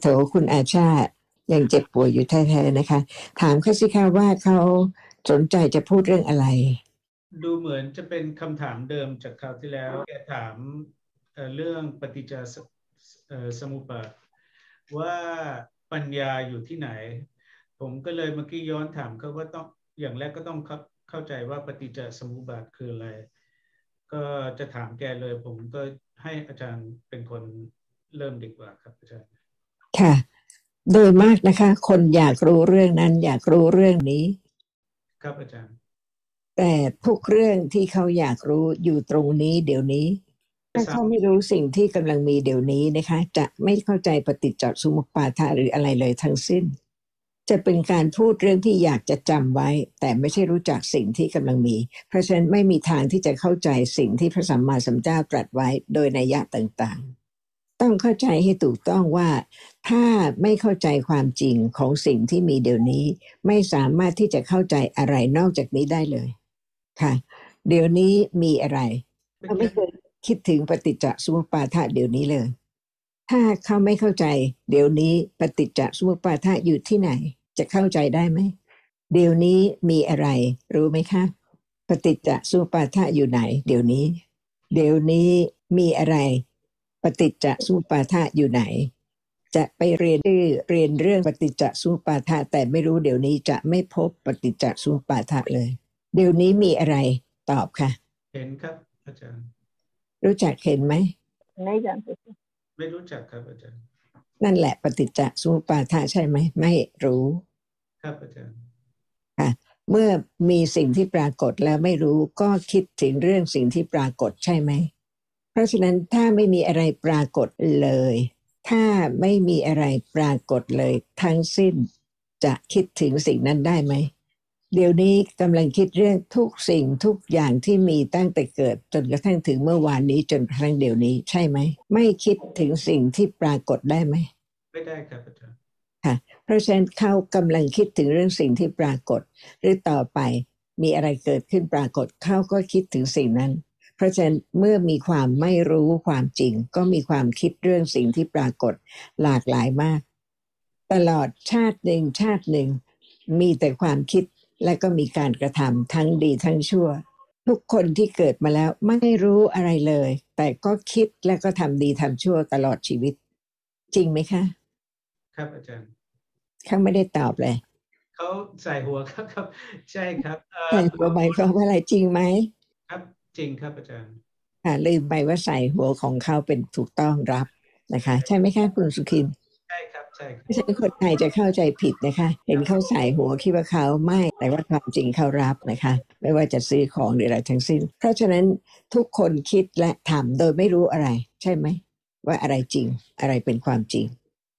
โถคุณอาชาติยังเจ็บป่วยอยู่แท้ๆนะคะ ถามเขาสิคะว่าเขาสนใจจะพูดเรื่องอะไร ดูเหมือนจะเป็นคำถามเดิมจากคราวที่แล้วแกถามเอ่อเรื่องปฏิจจสสมุปบาทว่าปัญญาอยู่ที่ไหน ผมก็เลยเมื่อกี้ย้อนถามเขาว่าต้องอย่างแรกก็ต้องเข้เข้าใจว่าปฏิจจสมุปบาทคืออะไร ก็จะถามแกเลย ผมก็ให้อาจารย์เป็นคนเริ่มดีกว่าครับอาจารย์ ค่ะ โดยมากนะคะ คนอยากรู้เรื่องนั้น อยากรู้เรื่องนี้ ครับอาจารย์ แต่ทุกเรื่องที่เขาอยากรู้อยู่ตรงนี้ เดี๋ยวนี้ ถ้าเขาไม่รู้สิ่งที่กำลังมีเดี๋ยวนี้นะคะ จะไม่เข้าใจปฏิจจสมุปบาทะหรืออะไรเลยทั้งสิ้น จะเป็นการพูดเรื่องที่อยากจะจำไว้ แต่ไม่ใช่รู้จักสิ่งที่กำลังมี เพราะฉะนั้นไม่มีทางที่จะเข้าใจสิ่งที่พระสัมมาสัมพุทธเจ้าตรัสไว้โดยนัยยะต่างๆต้องเข้าใจให้ถูกต้องว่า ถ้าไม่เข้าใจความจริงของสิ่งที่มีเดี๋ยวนี้ ไม่สามารถที่จะเข้าใจอะไรนอกจากนี้ได้เลย ค่ะ เดี๋ยวนี้มีอะไรเขาไม่เคยคิดถึงปฏิจจสมุปบาทะเดี๋ยวนี้เลย ถ้าเขาไม่เข้าใจ เดี๋ยวนี้ปฏิจจสมุปบาทะอยู่ที่ไหน จะเข้าใจได้ไหมเดี๋ยวนี้มีอะไร รู้ไหมคะ ปฏิจจสมุปบาทะอยู่ไหน เดี๋ยวนี้ เดี๋ยวนี้มีอะไร ปฏิจจสมุปบาทะอยู่ไหน จะไปเรียนเรียนเรื่องปฏิจจสุปาทาแต่ไม่รู้เดี๋ยวนี้จะไม่พบปฏิจจสุปาทาเลย เดี๋ยวนี้มีอะไรตอบค่ะ เห็นครับอาจารย์ รู้จักเห็นไหมไม่จาะไม่รู้จักครับอาจารย์ นั่นแหละปฏิจจสุปาทาใช่ไหมไม่รู้ ครับอาจารย์ค่ะเมื่อมีสิ่งที่ปรากฏแล้วไม่รู้ก็คิดถึงเรื่องสิ่งที่ปรากฏใช่ไหม เพราะฉะนั้นถ้าไม่มีอะไรปรากฏเลย ถ้าไม่มีอะไรปรากฏเลย ทั้งสิ้นจะคิดถึงสิ่งนั้นได้ไหม เดี๋ยวนี้กำลังคิดเรื่องทุกสิ่งทุกอย่างที่มีตั้งแต่เกิด จนกระทั่งถึงเมื่อวานนี้จนกระทั่งเดี๋ยวนี้ใช่ไหม ไม่คิดถึงสิ่งที่ปรากฏได้ไหม ไม่ได้ครับอาจารย์เพราะฉะนั้นเขากำลังคิดถึงเรื่องสิ่งที่ปรากฏ หรือต่อไปมีอะไรเกิดขึ้นปรากฏเขาก็คิดถึงสิ่งนั้น เพราะฉะนั้นเมื่อมีความไม่รู้ความจริง ก็มีความคิดเรื่องสิ่งที่ปรากฏหลากหลายมาก ตลอดชาติหนึ่งชาติหนึ่ง มีแต่ความคิดและก็มีการกระทำทั้งดีทั้งชั่ว ทุกคนที่เกิดมาแล้วไม่รู้อะไรเลย แต่ก็คิดและก็ทำดีทำชั่วตลอดชีวิต จริงไหมคะ ครับอาจารย์เขาไม่ได้ตอบเลยเขาใส่หัวครับครับ ใช่ครับเอ่อใส่หัวหมายความว่าอะไรจริงไหมครับ จริงครับอาจารย์ค่ะลืมไปว่าใส่หัวของเขาเป็นถูกต้องรับนะคะ ใช่ไหมคะคุณสุขินใช่ครับใช่ครับไม่ใช่คนไทยจะเข้าใจผิดนะคะ เห็นเขาใส่หัวคิดว่าเขาไม่แต่ว่าความจริงเขารับนะคะ ไม่ว่าจะซื้อของหรืออะไรทั้งสิ้น เพราะฉะนั้นทุกคนคิดและทำโดยไม่รู้อะไร ใช่ไหม ว่าอะไรจริงอะไรเป็นความจริง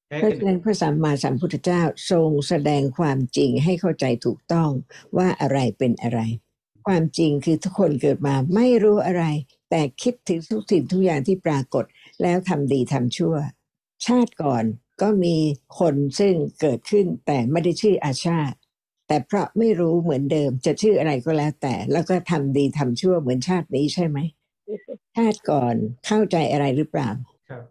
แค่เพราะกันฉะนั้นพระสัมมาสัมพุทธเจ้าทรงแสดงความจริงให้เข้าใจถูกต้องว่าอะไรเป็นอะไร ความจริงคือทุกคนเกิดมาไม่รู้อะไร แต่คิดถึงทุกสิ่งทุกอย่างที่ปรากฏ แล้วทำดีทำชั่ว ชาติก่อนก็มีคนซึ่งเกิดขึ้นแต่ไม่ได้ชื่ออาชาติ แต่เพราะไม่รู้เหมือนเดิมจะชื่ออะไรก็แล้วแต่ แล้วก็ทำดีทำชั่วเหมือนชาตินี้ใช่ไหมชาติก่อนเข้าใจอะไรหรือเปล่าครับ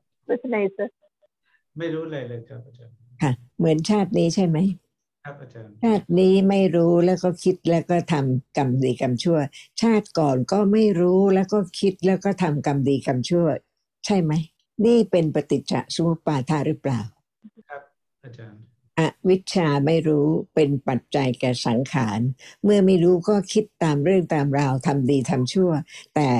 ไม่รู้เลยเลยครับอาจารย์ค่ะ เหมือนชาตินี้ใช่ไหม ครับอาจารย์ชาตินี้ไม่รู้แล้วก็คิดแล้วก็ทำกรรมดีกรรมชั่ว ชาติก่อนก็ไม่รู้แล้วก็คิดแล้วก็ทำกรรมดีกรรมชั่ว ใช่ไหม นี่เป็นปฏิจจสมุปบาทาหรือเปล่า ครับอาจารย์อวิชชาไม่รู้เป็นปัจจัยแก่สังขาร เมื่อไม่รู้ก็คิดตามเรื่องตามราวทำดีทำชั่ว แต่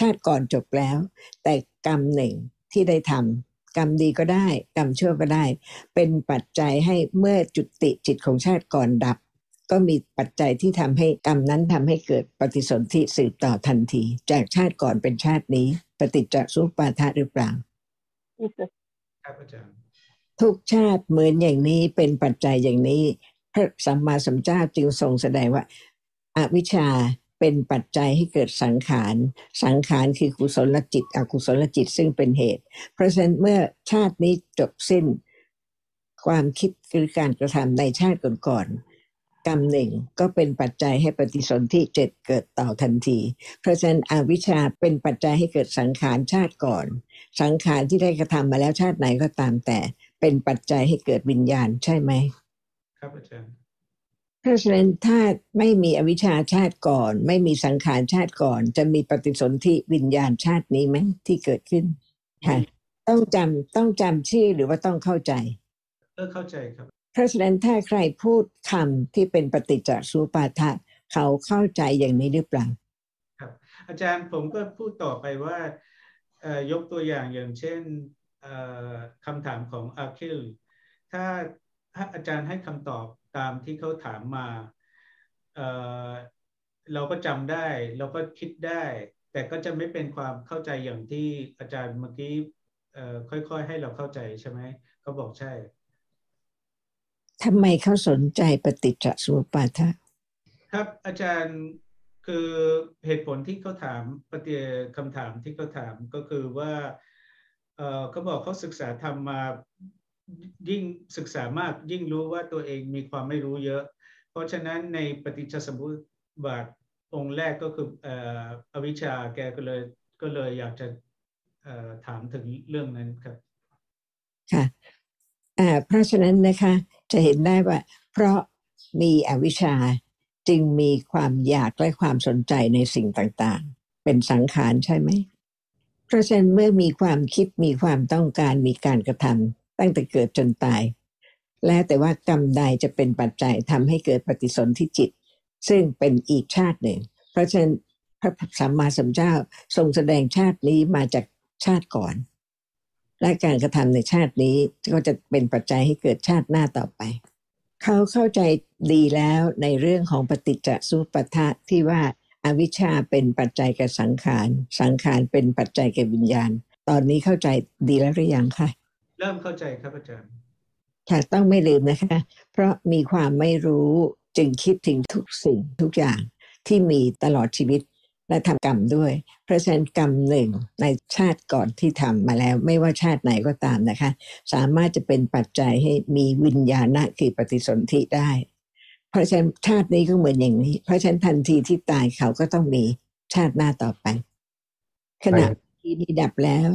ชาติก่อนจบแล้ว แต่กรรมหนึ่งที่ได้ทำ กรรมดีก็ได้ กรรมชั่วก็ได้ เป็นปัจจัยให้เมื่อจุติจิตของชาติก่อนดับ ก็มีปัจจัยที่ทำให้กรรมนั้นทำให้เกิดปฏิสนธิสืบต่อทันที จากชาติก่อนเป็นชาตินี้ ปฏิจจสุปาทะหรือเปล่าทุกชาติเหมือนอย่างนี้เป็นปัจจัยอย่างนี้ พระสัมมาสัมพุทธเจ้าจึงทรงแสดงว่าอาวิชชา เป็นปัจจัยให้เกิดสังขาร สังขารคือกุศลจิต อกุศลจิตซึ่งเป็นเหตุ เพราะฉะนั้นเมื่อชาตินี้จบสิ้น ความคิดคือการกระทำในชาติก่อนๆกรรมหนึ่งก็เป็นปัจจัยให้ปฏิสนธิเจ็ดเกิดต่อทันที เพราะฉะนั้นอวิชชาเป็นปัจจัยให้เกิดสังขารชาติก่อน สังขารที่ได้กระทำมาแล้วชาติไหนก็ตามแต่ เป็นปัจจัยให้เกิดวิญญาณใช่ไหมครับอาจารย์ เพราะฉะนั้นถ้าไม่มีอวิชชาชาติก่อน ไม่มีสังขารชาติก่อน จะมีปฏิสนธิวิญญาณชาตินี้ไหมที่เกิดขึ้นค่ะต้องจำต้องจำชื่อหรือว่าต้องเข้าใจเออเข้าใจครับเพราะฉะนั้นถ้าใครพูดคำที่เป็นปฏิจจสุปาทะเขาเข้าใจอย่างนี้หรือเปล่าอาจารย์ผมก็พูดต่อไปว่าเอ่อยกตัวอย่างอย่างเช่นเอ่อคำถามของอาคิลถ้าถ้าอาจารย์ให้คำตอบ ตามที่เขาถามมาเอ่อเราก็จำได้ เราก็คิดได้ แต่ก็จะไม่เป็นความเข้าใจอย่างที่อาจารย์เมื่อกี้เอ่อค่อยๆ ให้เราเข้าใจใช่ไหมเขาบอกใช่ทำไมเขาสนใจปฏิจจสมุปบาทะครับอาจารย์คือเหตุผลที่เขาถามปฏิคำถามที่เขาถามก็คือว่าเอ่อเขาบอกเขาศึกษาธรรมมา ยิ่งศึกษามากยิ่งรู้ว่าตัวเองมีความไม่รู้เยอะ เพราะฉะนั้นในปฏิจจสมุปบาทองค์แรกก็คืออวิชชาแกก็เลยก็เลยอยากจะถามถึงเรื่องนั้นครับค่ะเพราะฉะนั้นนะคะจะเห็นได้ว่า เพราะมีอวิชชาจึงมีความอยากและความสนใจในสิ่งต่างๆ เป็นสังขารใช่ไหมเพราะฉะนั้นเมื่อมีความคิดมีความต้องการมีการกระทำ ตั้งแต่เกิดจนตาย แล้วแต่ว่ากรรมใดจะเป็นปัจจัยทำให้เกิดปฏิสนธิจิต ซึ่งเป็นอีกชาติหนึ่ง เพราะฉะนั้นพระสัมมาสัมพุทธเจ้าทรงแสดงชาตินี้มาจากชาติก่อน และการกระทำในชาตินี้ก็จะเป็นปัจจัยให้เกิดชาติหน้าต่อไป เขาเข้าใจดีแล้วในเรื่องของปฏิจจสุปทะที่ว่าอาวิชชาเป็นปัจจัยแก่สังขาร สังขารเป็นปัจจัยแก่วิญญาณ ตอนนี้เข้าใจดีแล้วหรือยังคะ เริ่มเข้าใจครับอาจารย์ค่ะต้องไม่ลืมนะคะ เพราะมีความไม่รู้จึงคิดถึงทุกสิ่งทุกอย่างที่มีตลอดชีวิตและทำกรรมด้วย เพราะฉะนั้นกรรมหนึ่งในชาติก่อนที่ทำมาแล้ว ไม่ว่าชาติไหนก็ตามนะคะ สามารถจะเป็นปัจจัยให้มีวิญญาณะคือปฏิสนธิได้ เพราะฉะนั้นชาตินี้ก็เหมือนอย่างนี้ เพราะฉะนั้นทันทีที่ตายเขาก็ต้องมีชาติหน้าต่อไป ขณะที่นี้ดับแล้ว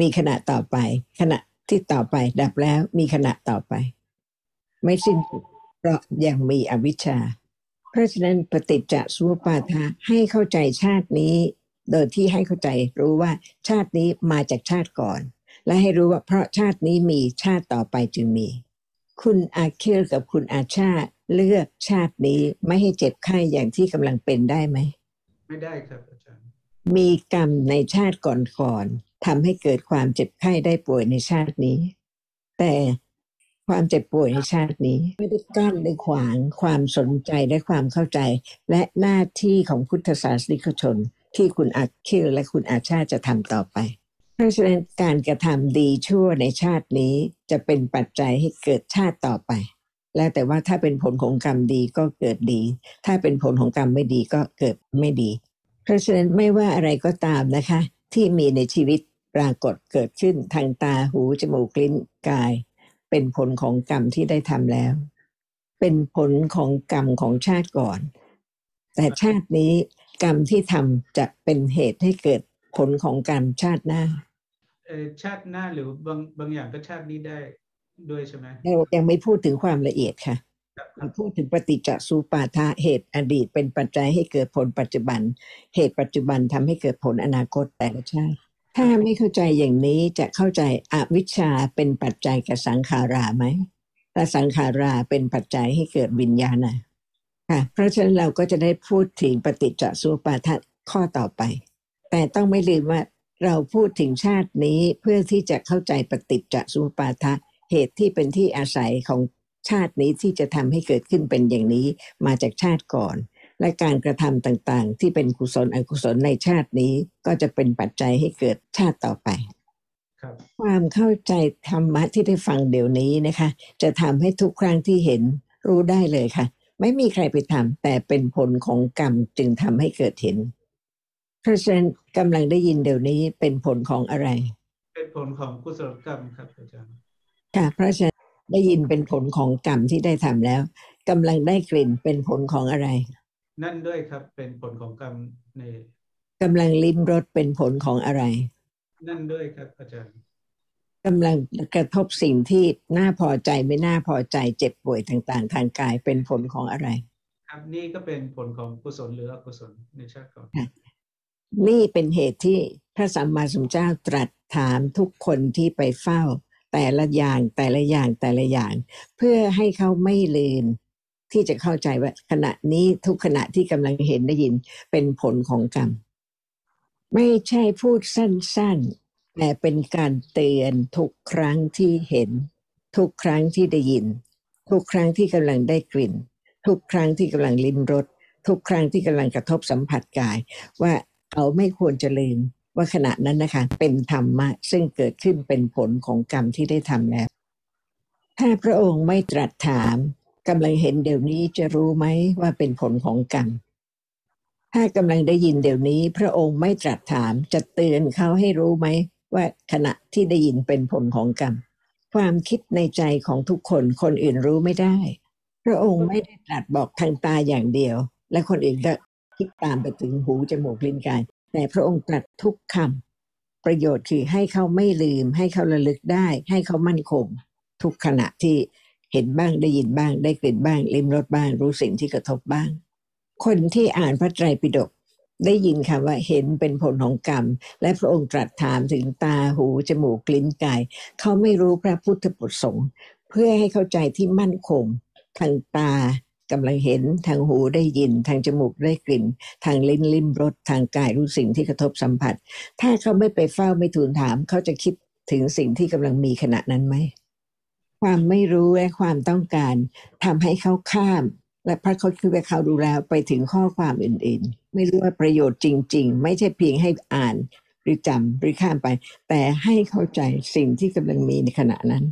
มีขณะต่อไป ขณะ ที่ต่อไปดับแล้วมีขณะต่อไป ไม่สิ้นสุดเพราะยังมีอวิชชา เพราะฉะนั้นปฏิจจสุปาทะให้เข้าใจชาตินี้ โดยที่ให้เข้าใจรู้ว่าชาตินี้มาจากชาติก่อน และให้รู้ว่าเพราะชาตินี้มีชาติต่อไปจึงมี คุณอาเคิลกับคุณอาชาเลือกชาตินี้ไม่ให้เจ็บไข้อย่างที่กำลังเป็นได้ไหม ไม่ได้ครับอาจารย์ มีกรรมในชาติก่อนๆ ทำให้เกิดความเจ็บไข้ได้ป่วยในชาตินี้ แต่ความเจ็บป่วยในชาตินี้ไม่ได้กั้นได้ขวางความสนใจและความเข้าใจ และหน้าที่ของพุทธศาสนิกชน ที่คุณอาคิลและคุณอาชาจะทำต่อไป เพราะฉะนั้นการกระทำดีชั่วในชาตินี้จะเป็นปัจจัยให้เกิดชาติต่อไป แล้วแต่ว่าถ้าเป็นผลของกรรมดีก็เกิดดี ถ้าเป็นผลของกรรมไม่ดีก็เกิดไม่ดี เพราะฉะนั้นไม่ว่าอะไรก็ตามนะคะ ที่มีในชีวิต ปรากฏเกิดขึ้นทางตาหูจมูกลิ้นกาย เป็นผลของกรรมที่ได้ทำแล้ว เป็นผลของกรรมของชาติก่อน แต่ชาตินี้กรรมที่ทำจะเป็นเหตุให้เกิดผลของกรรมชาติหน้าเอ่อชาติหน้าหรือบางบางอย่างก็ชาตินี้ได้ด้วยใช่ไหมเรายังไม่พูดถึงความละเอียดค่ะครับครัเราบพูดถึงปฏิจจสุปาทะเหตุอดีต เป็นปัจจัยให้เกิดผลปัจจุบัน เหตุปัจจุบันทำให้เกิดผลอนาคตแต่ละชาติ ถ้าไม่เข้าใจอย่างนี้จะเข้าใจอวิชชาเป็นปัจจัยกับสังขาราไหมและสังขาราเป็นปัจจัยให้เกิดวิญญาณนะค่ะ เพราะฉะนั้นเราก็จะได้พูดถึงปฏิจจสุปาทข้อต่อไป แต่ต้องไม่ลืมว่าเราพูดถึงชาตินี้เพื่อที่จะเข้าใจปฏิจจสุปาทะเหตุที่เป็นที่อาศัยของชาตินี้ที่จะทำให้เกิดขึ้นเป็นอย่างนี้มาจากชาติก่อน และการกระทำต่างๆ ที่เป็นกุศลอกุศลในชาตินี้ ก็จะเป็นปัจจัยให้เกิดชาติต่อไปครับความเข้าใจธรรมะที่ได้ฟังเดี๋ยวนี้นะคะ จะทำให้ทุกครั้งที่เห็นรู้ได้เลยค่ะ ไม่มีใครไปทำแต่เป็นผลของกรรมจึงทำให้เกิดเห็นเพราะฉะนั้นกำลังได้ยินเดี๋ยวนี้เป็นผลของอะไร เป็นผลของกุศลกรรมครับอาจารย์ค่ะเพราะฉะนั้นได้ยินเป็นผลของกรรมที่ได้ทำแล้วกำลังได้กลิ่นเป็นผลของอะไร นั่นด้วยครับเป็นผลของกรรมในกำลังลิ้มรสเป็นผลของอะไร นั่นด้วยครับอาจารย์กำลังกระทบสิ่งที่น่าพอใจไม่น่าพอใจเจ็บป่วยต่างๆ ทางกายเป็นผลของอะไร ครับนี่ก็เป็นผลของกุศลหรืออกุศลในชาติก่อนนี่เป็นเหตุที่พระสัมมาสัมพุทธเจ้าตรัสถามทุกคนที่ไปเฝ้า แต่ละอย่างแต่ละอย่างแต่ละอย่าง เพื่อให้เขาไม่ลืม ที่จะเข้าใจว่าขณะนี้ทุกขณะที่กำลังเห็นได้ยินเป็นผลของกรรม ไม่ใช่พูดสั้นๆ แต่เป็นการเตือนทุกครั้งที่เห็น ทุกครั้งที่ได้ยิน ทุกครั้งที่กำลังได้กลิ่น ทุกครั้งที่กำลังลิ้มรสทุกครั้งที่กำลังกระทบสัมผัสกาย ว่าเขาไม่ควรจะลืมว่าขณะนั้นนะคะ เป็นธรรมะ ซึ่งเกิดขึ้นเป็นผลของกรรมที่ได้ทำแล้ว ถ้าพระองค์ไม่ตรัสถาม กำลังเห็นเดี๋ยวนี้จะรู้ไหมว่าเป็นผลของกรรมถ้ากำลังได้ยินเดี๋ยวนี้ พระองค์ไม่ตรัสถามจะเตือนเขาให้รู้ไหมว่าขณะที่ได้ยินเป็นผลของกรรมความคิดในใจของทุกคนคนอื่นรู้ไม่ได้ พระองค์ไม่ได้ตรัสบอกทางตาอย่างเดียว และคนอื่นก็คิดตามไปถึงหูจมูกลิ้นกาย แต่พระองค์ตรัสทุกคำประโยชน์คือให้เขาไม่ลืม ให้เขาระลึกได้ ให้เขามั่นคง ทุกขณะที่ เห็นบ้างได้ยินบ้าง ได้กลิ่นบ้างลิ้มรสบ้าง รู้สิ่งที่กระทบบ้าง คนที่อ่านพระไตรปิฎกได้ยินคำว่าเห็นเป็นผลของกรรม และพระองค์ตรัสถามถึงตาหูจมูกลิ้นกาย เขาไม่รู้พระพุทธประสงค์ เพื่อให้เข้าใจที่มั่นคง ทางตากำลังเห็นทางหูได้ยิน ทางจมูกได้กลิ่น ทางลิ้นลิ้มรสทางกายรู้สิ่งที่กระทบสัมผัส ถ้าเขาไม่ไปเฝ้าไม่ทูลถาม เขาจะคิดถึงสิ่งที่กำลังมีขณะนั้นไหม ความไม่รู้และความต้องการทำให้เขาข้าม และพระเขาคือว่าเขาดูแล้วไปถึงข้อความอื่นๆ ไม่รู้ว่าประโยชน์จริง ๆ ไม่ใช่เพียงให้อ่านหรือจำหรือข้ามไป แต่ให้เข้าใจสิ่งที่กำลังมีในขณะนั้น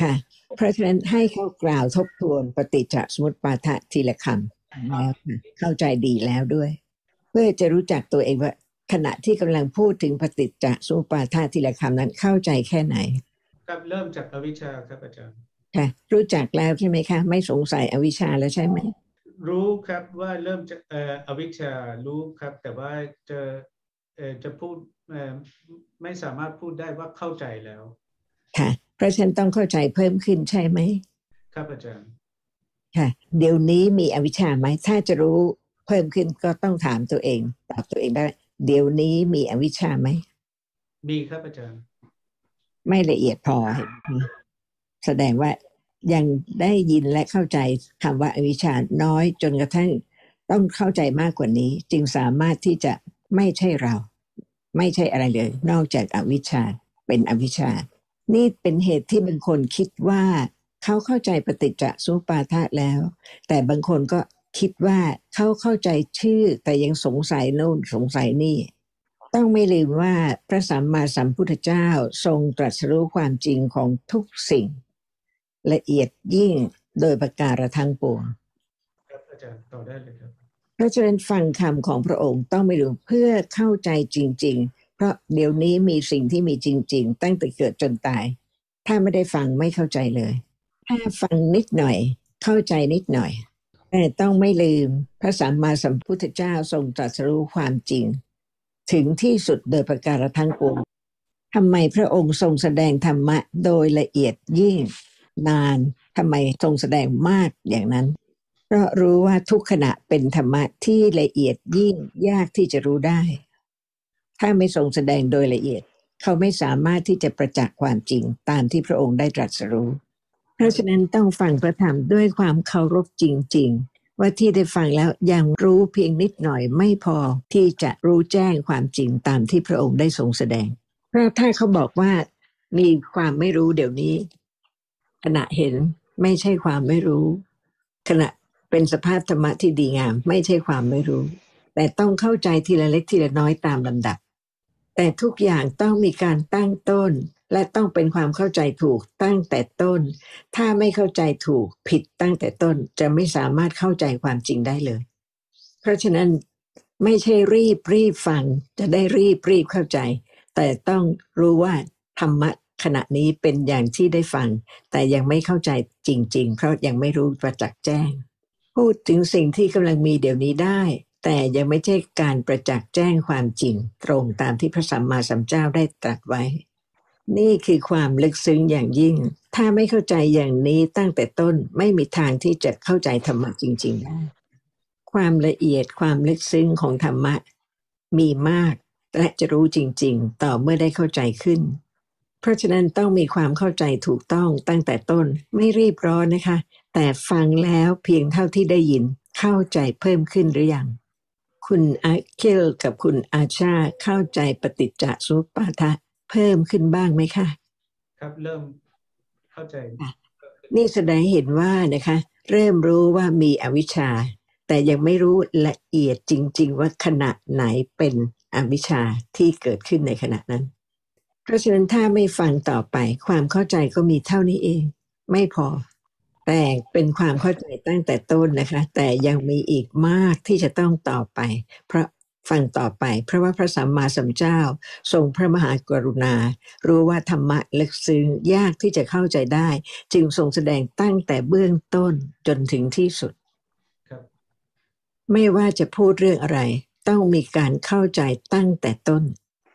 ค่ะ เพราะฉะนั้นให้เขากล่าวทบทวนปฏิจจสมุปบาทะทีละคำแล้วเข้าใจดีแล้วด้วย เพื่อจะรู้จักตัวเองว่าขณะที่กำลังพูดถึงปฏิจจสมุปบาทะทีละคำนั้นเข้าใจแค่ไหน ครับเริ่มจากอวิชชาครับอาจารย์ค่ะรู้จักแล้วใช่ไหมคะไม่สงสัยอวิชชาแล้วใช่ไหมรู้ครับว่าเริ่มจากเอ่ออวิชชารู้ครับ แต่ว่าจะเอ่อจะพูดเอ่อไม่สามารถพูดได้ว่าเข้าใจแล้ว ค่ะ เพราะฉะนันต้องเข้าใจเพิ่มขึ้นใช่ไหมครับอาจารย์ค่ะ เดี๋ยวนี้มีอวิชชาไหมถ้าจะรู้เพิ่มขึ้นก็ต้องถามตัวเองตอบตัวเองได้ว่าเดี๋ยวนี้มีอวิชชาไหมมีครับอาจารย์ ไม่ละเอียดพอ แสดงว่ายังได้ยินและเข้าใจคำว่าอวิชชาน้อยจนกระทั่งต้องเข้าใจมากกว่านี้ จึงสามารถที่จะไม่ใช่เรา ไม่ใช่อะไรเลย นอกจากอวิชชาเป็นอวิชชา นี่เป็นเหตุที่บางคนคิดว่าเขาเข้าใจปฏิจจสุปาทะแล้ว แต่บางคนก็คิดว่าเขาเข้าใจชื่อแต่ยังสงสัยโน่นสงสัยนี่ ต้องไม่ลืมว่าพระสัมมาสัมพุทธเจ้าทรงตรัสรู้ความจริงของทุกสิ่ง ละเอียดยิ่งโดยประการทั้งปวงครับอาจารย์ต่อได้เลยครับเพราะฉะนั้นฟังคำของพระองค์ต้องไม่ลืมเพื่อเข้าใจจริง ๆ เพราะเดี๋ยวนี้มีสิ่งที่มีจริง ๆ ตั้งแต่เกิดจนตาย ถ้าไม่ได้ฟังไม่เข้าใจเลย ถ้าฟังนิดหน่อย เข้าใจนิดหน่อยแต่ต้องไม่ลืมพระสัมมาสัมพุทธเจ้าทรงตรัสรู้ความจริง ถึงที่สุดโดยประการทั้งปวงทำไมพระองค์ทรงแสดงธรรมะโดยละเอียดยิ่งนานทำไมทรงแสดงมากอย่างนั้น เพราะรู้ว่าทุกขณะเป็นธรรมะที่ละเอียดยิ่งยากที่จะรู้ได้ ถ้าไม่ทรงแสดงโดยละเอียด เขาไม่สามารถที่จะประจักษ์ความจริงตามที่พระองค์ได้ตรัสรู้ เพราะฉะนั้นต้องฟังพระธรรมด้วยความเคารพจริง ว่าที่ได้ฟังแล้วยังรู้เพียงนิดหน่อยไม่พอที่จะรู้แจ้งความจริงตามที่พระองค์ได้ทรงแสดง เพราะถ้าเขาบอกว่ามีความไม่รู้เดี๋ยวนี้ ขณะเห็นไม่ใช่ความไม่รู้ ขณะเป็นสภาพธรรมะที่ดีงาม ไม่ใช่ความไม่รู้ แต่ต้องเข้าใจทีละเล็กทีละน้อยตามลำดับ แต่ทุกอย่างต้องมีการตั้งต้น และต้องเป็นความเข้าใจถูกตั้งแต่ต้น ถ้าไม่เข้าใจถูกผิดตั้งแต่ต้นจะไม่สามารถเข้าใจความจริงได้เลย เพราะฉะนั้นไม่ใช่รีบรีบฟัง จะได้รีบรีบเข้าใจ แต่ต้องรู้ว่าธรรมะขณะนี้เป็นอย่างที่ได้ฟัง แต่ยังไม่เข้าใจจริง ๆ เพราะยังไม่รู้ประจักษ์แจ้ง พูดถึงสิ่งที่กำลังมีเดี๋ยวนี้ได้ แต่ยังไม่ใช่การประจักษ์แจ้งความจริง ตรงตามที่พระสัมมาสัมพุทธเจ้าได้ตรัสไว้ นี่คือความลึกซึ้งอย่างยิ่ง ถ้าไม่เข้าใจอย่างนี้ตั้งแต่ต้นไม่มีทางที่จะเข้าใจธรรมะจริงๆได้ความละเอียดความลึกซึ้งของธรรมะ มีมากและจะรู้จริง ๆ ต่อเมื่อได้เข้าใจขึ้น เพราะฉะนั้นต้องมีความเข้าใจถูกต้องตั้งแต่ต้นไม่รีบร้อนนะคะ แต่ฟังแล้วเพียงเท่าที่ได้ยินเข้าใจเพิ่มขึ้นหรือยังคุณอาเคลกับคุณอาชาเข้าใจปฏิจจสุปบาทะ เพิ่มขึ้นบ้างไหมคะครับเริ่มเข้าใจค่ะนี่แสดงให้เห็นว่านะคะ เริ่มรู้ว่ามีอวิชชา แต่ยังไม่รู้ละเอียดจริง ๆ ว่าขณะไหนเป็นอวิชชาที่เกิดขึ้นในขณะนั้น เพราะฉะนั้นถ้าไม่ฟังต่อไป ความเข้าใจก็มีเท่านี้เอง ไม่พอ แต่เป็นความเข้าใจตั้งแต่ต้นนะคะ แต่ยังมีอีกมากที่จะต้องต่อไป เพราะ ฟังต่อไปเพราะว่าพระสัมมาสัมพุทธเจ้า ทรงพระมหากรุณา รู้ว่าธรรมะลึกซึ้งยากที่จะเข้าใจได้ จึงทรงแสดงตั้งแต่เบื้องต้นจนถึงที่สุดครับไม่ว่าจะพูดเรื่องอะไร ต้องมีการเข้าใจตั้งแต่ต้น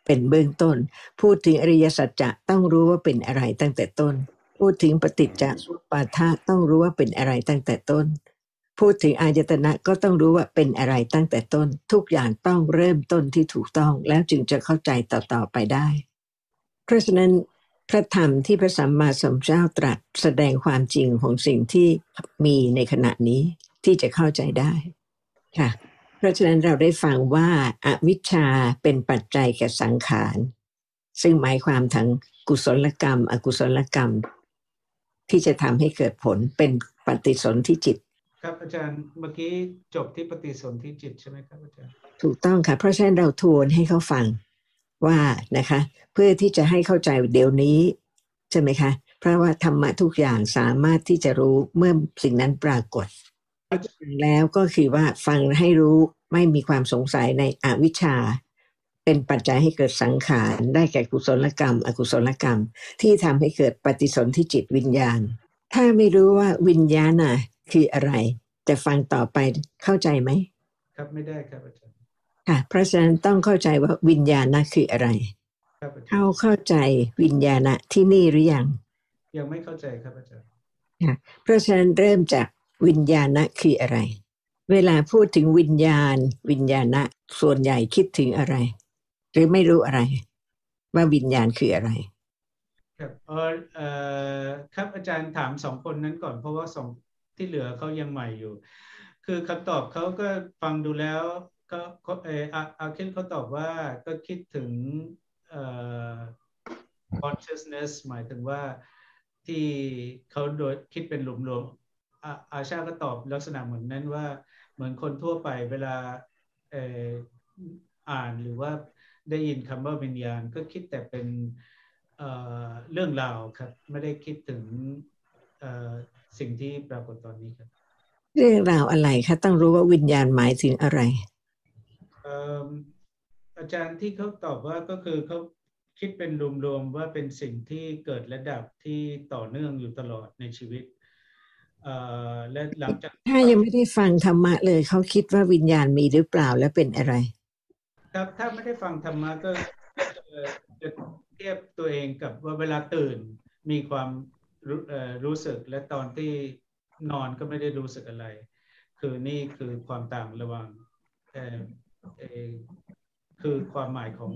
เป็นเบื้องต้น พูดถึงอริยสัจจะต้องรู้ว่าเป็นอะไรตั้งแต่ต้น พูดถึงปฏิจจสมุปบาทะต้องรู้ว่าเป็นอะไรตั้งแต่ต้น พูดถึงอายตนะก็ต้องรู้ว่าเป็นอะไรตั้งแต่ต้น ทุกอย่างต้องเริ่มต้นที่ถูกต้องแล้วจึงจะเข้าใจต่อๆไปได้ เพราะฉะนั้นพระธรรมที่พระสัมมาสัมพุทธเจ้าตรัสแสดงความจริงของสิ่งที่มีในขณะนี้ที่จะเข้าใจได้ค่ะเพราะฉะนั้นเราได้ฟังว่าอาวิชชาเป็นปัจจัยแก่สังขาร ซึ่งหมายความทั้งกุศลกรรม อกุศลกรรม ที่จะทำให้เกิดผลเป็นปฏิสนธิจิต ครับอาจารย์เมื่อกี้จบที่ปฏิสนธิจิตใช่ไหมครับอาจารย์ถูกต้องค่ะ เพราะฉะนั้นเราทวนให้เขาฟังว่านะคะ เพื่อที่จะให้เข้าใจเดี๋ยวนี้ใช่ไหมคะ เพราะว่าธรรมะทุกอย่างสามารถที่จะรู้เมื่อสิ่งนั้นปรากฏแล้วก็คือว่าฟังให้รู้ไม่มีความสงสัยในอวิชชา เป็นปัจจัยให้เกิดสังขารได้แก่กุศลกรรม อกุศลกรรม ที่ทำให้เกิดปฏิสนธิจิตวิญญาณ ถ้าไม่รู้ว่าวิญญาณน่ะ คืออะไรจะฟังต่อไปเข้าใจไหม ครับไม่ได้ครับอาจารย์ค่ะเพราะฉะนั้นต้องเข้าใจว่าวิญญาณนะคืออะไรครับอาจารเขาย์เข้าใจวิญญาณะที่นี่หรือยังยังไม่เข้าใจครับอาจารย์เพราะฉะนั้นเริ่มจากวิญญาณะคืออะไร เวลาพูดถึงวิญญาณ วิญญาณะส่วนใหญ่คิดถึงอะไร หรือไม่รู้อะไร ว่าวิญญาณคืออะไรครับเออเอ่อครับอาจารย์ถามสองคนนั้นก่อนเพราะว่าสอง ที่เหลือเขายังใหม่อยู่ คือคำตอบเขาก็ฟังดูแล้วก็เอออาอาคินเขาตอบว่าก็คิดถึงเอ่อ consciousness หมายถึงว่าที่เขาโดยคิดเป็นรวมๆอาอาชาก็ตอบลักษณะเหมือนนั้นว่าเหมือนคนทั่วไปเวลาอ่านหรือว่าได้ยินคำว่าวิญญาณก็คิดแต่เป็นเรื่องราวครับ ไม่ได้คิดถึงอ่อ สิ่งที่ปรากฏตอนนี้ครับ เรื่องราวอะไรคะต้องรู้ว่าวิญญาณหมายถึงอะไรเอิ่มอาจารย์ที่เขาตอบว่าก็คือเขาคิดเป็นรวมๆว่าเป็นสิ่งที่เกิดระดับที่ต่อเนื่องอยู่ตลอดในชีวิตเอ่อและหลังจากถ้ายังไม่ได้ฟังธรรมะเลยเขาคิดว่าวิญญาณมีหรือเปล่าและเป็นอะไร ครับถ้าไม่ได้ฟังธรรมะก็ก็จะจะเทียบตัวเองกับว่าเวลาตื่นมีความ รู้เอ่อรู้สึกและตอนที่นอนก็ไม่ได้รู้สึกอะไร คือนี่คือความต่างระหว่างเอ่อเอ่อคือความหมายของ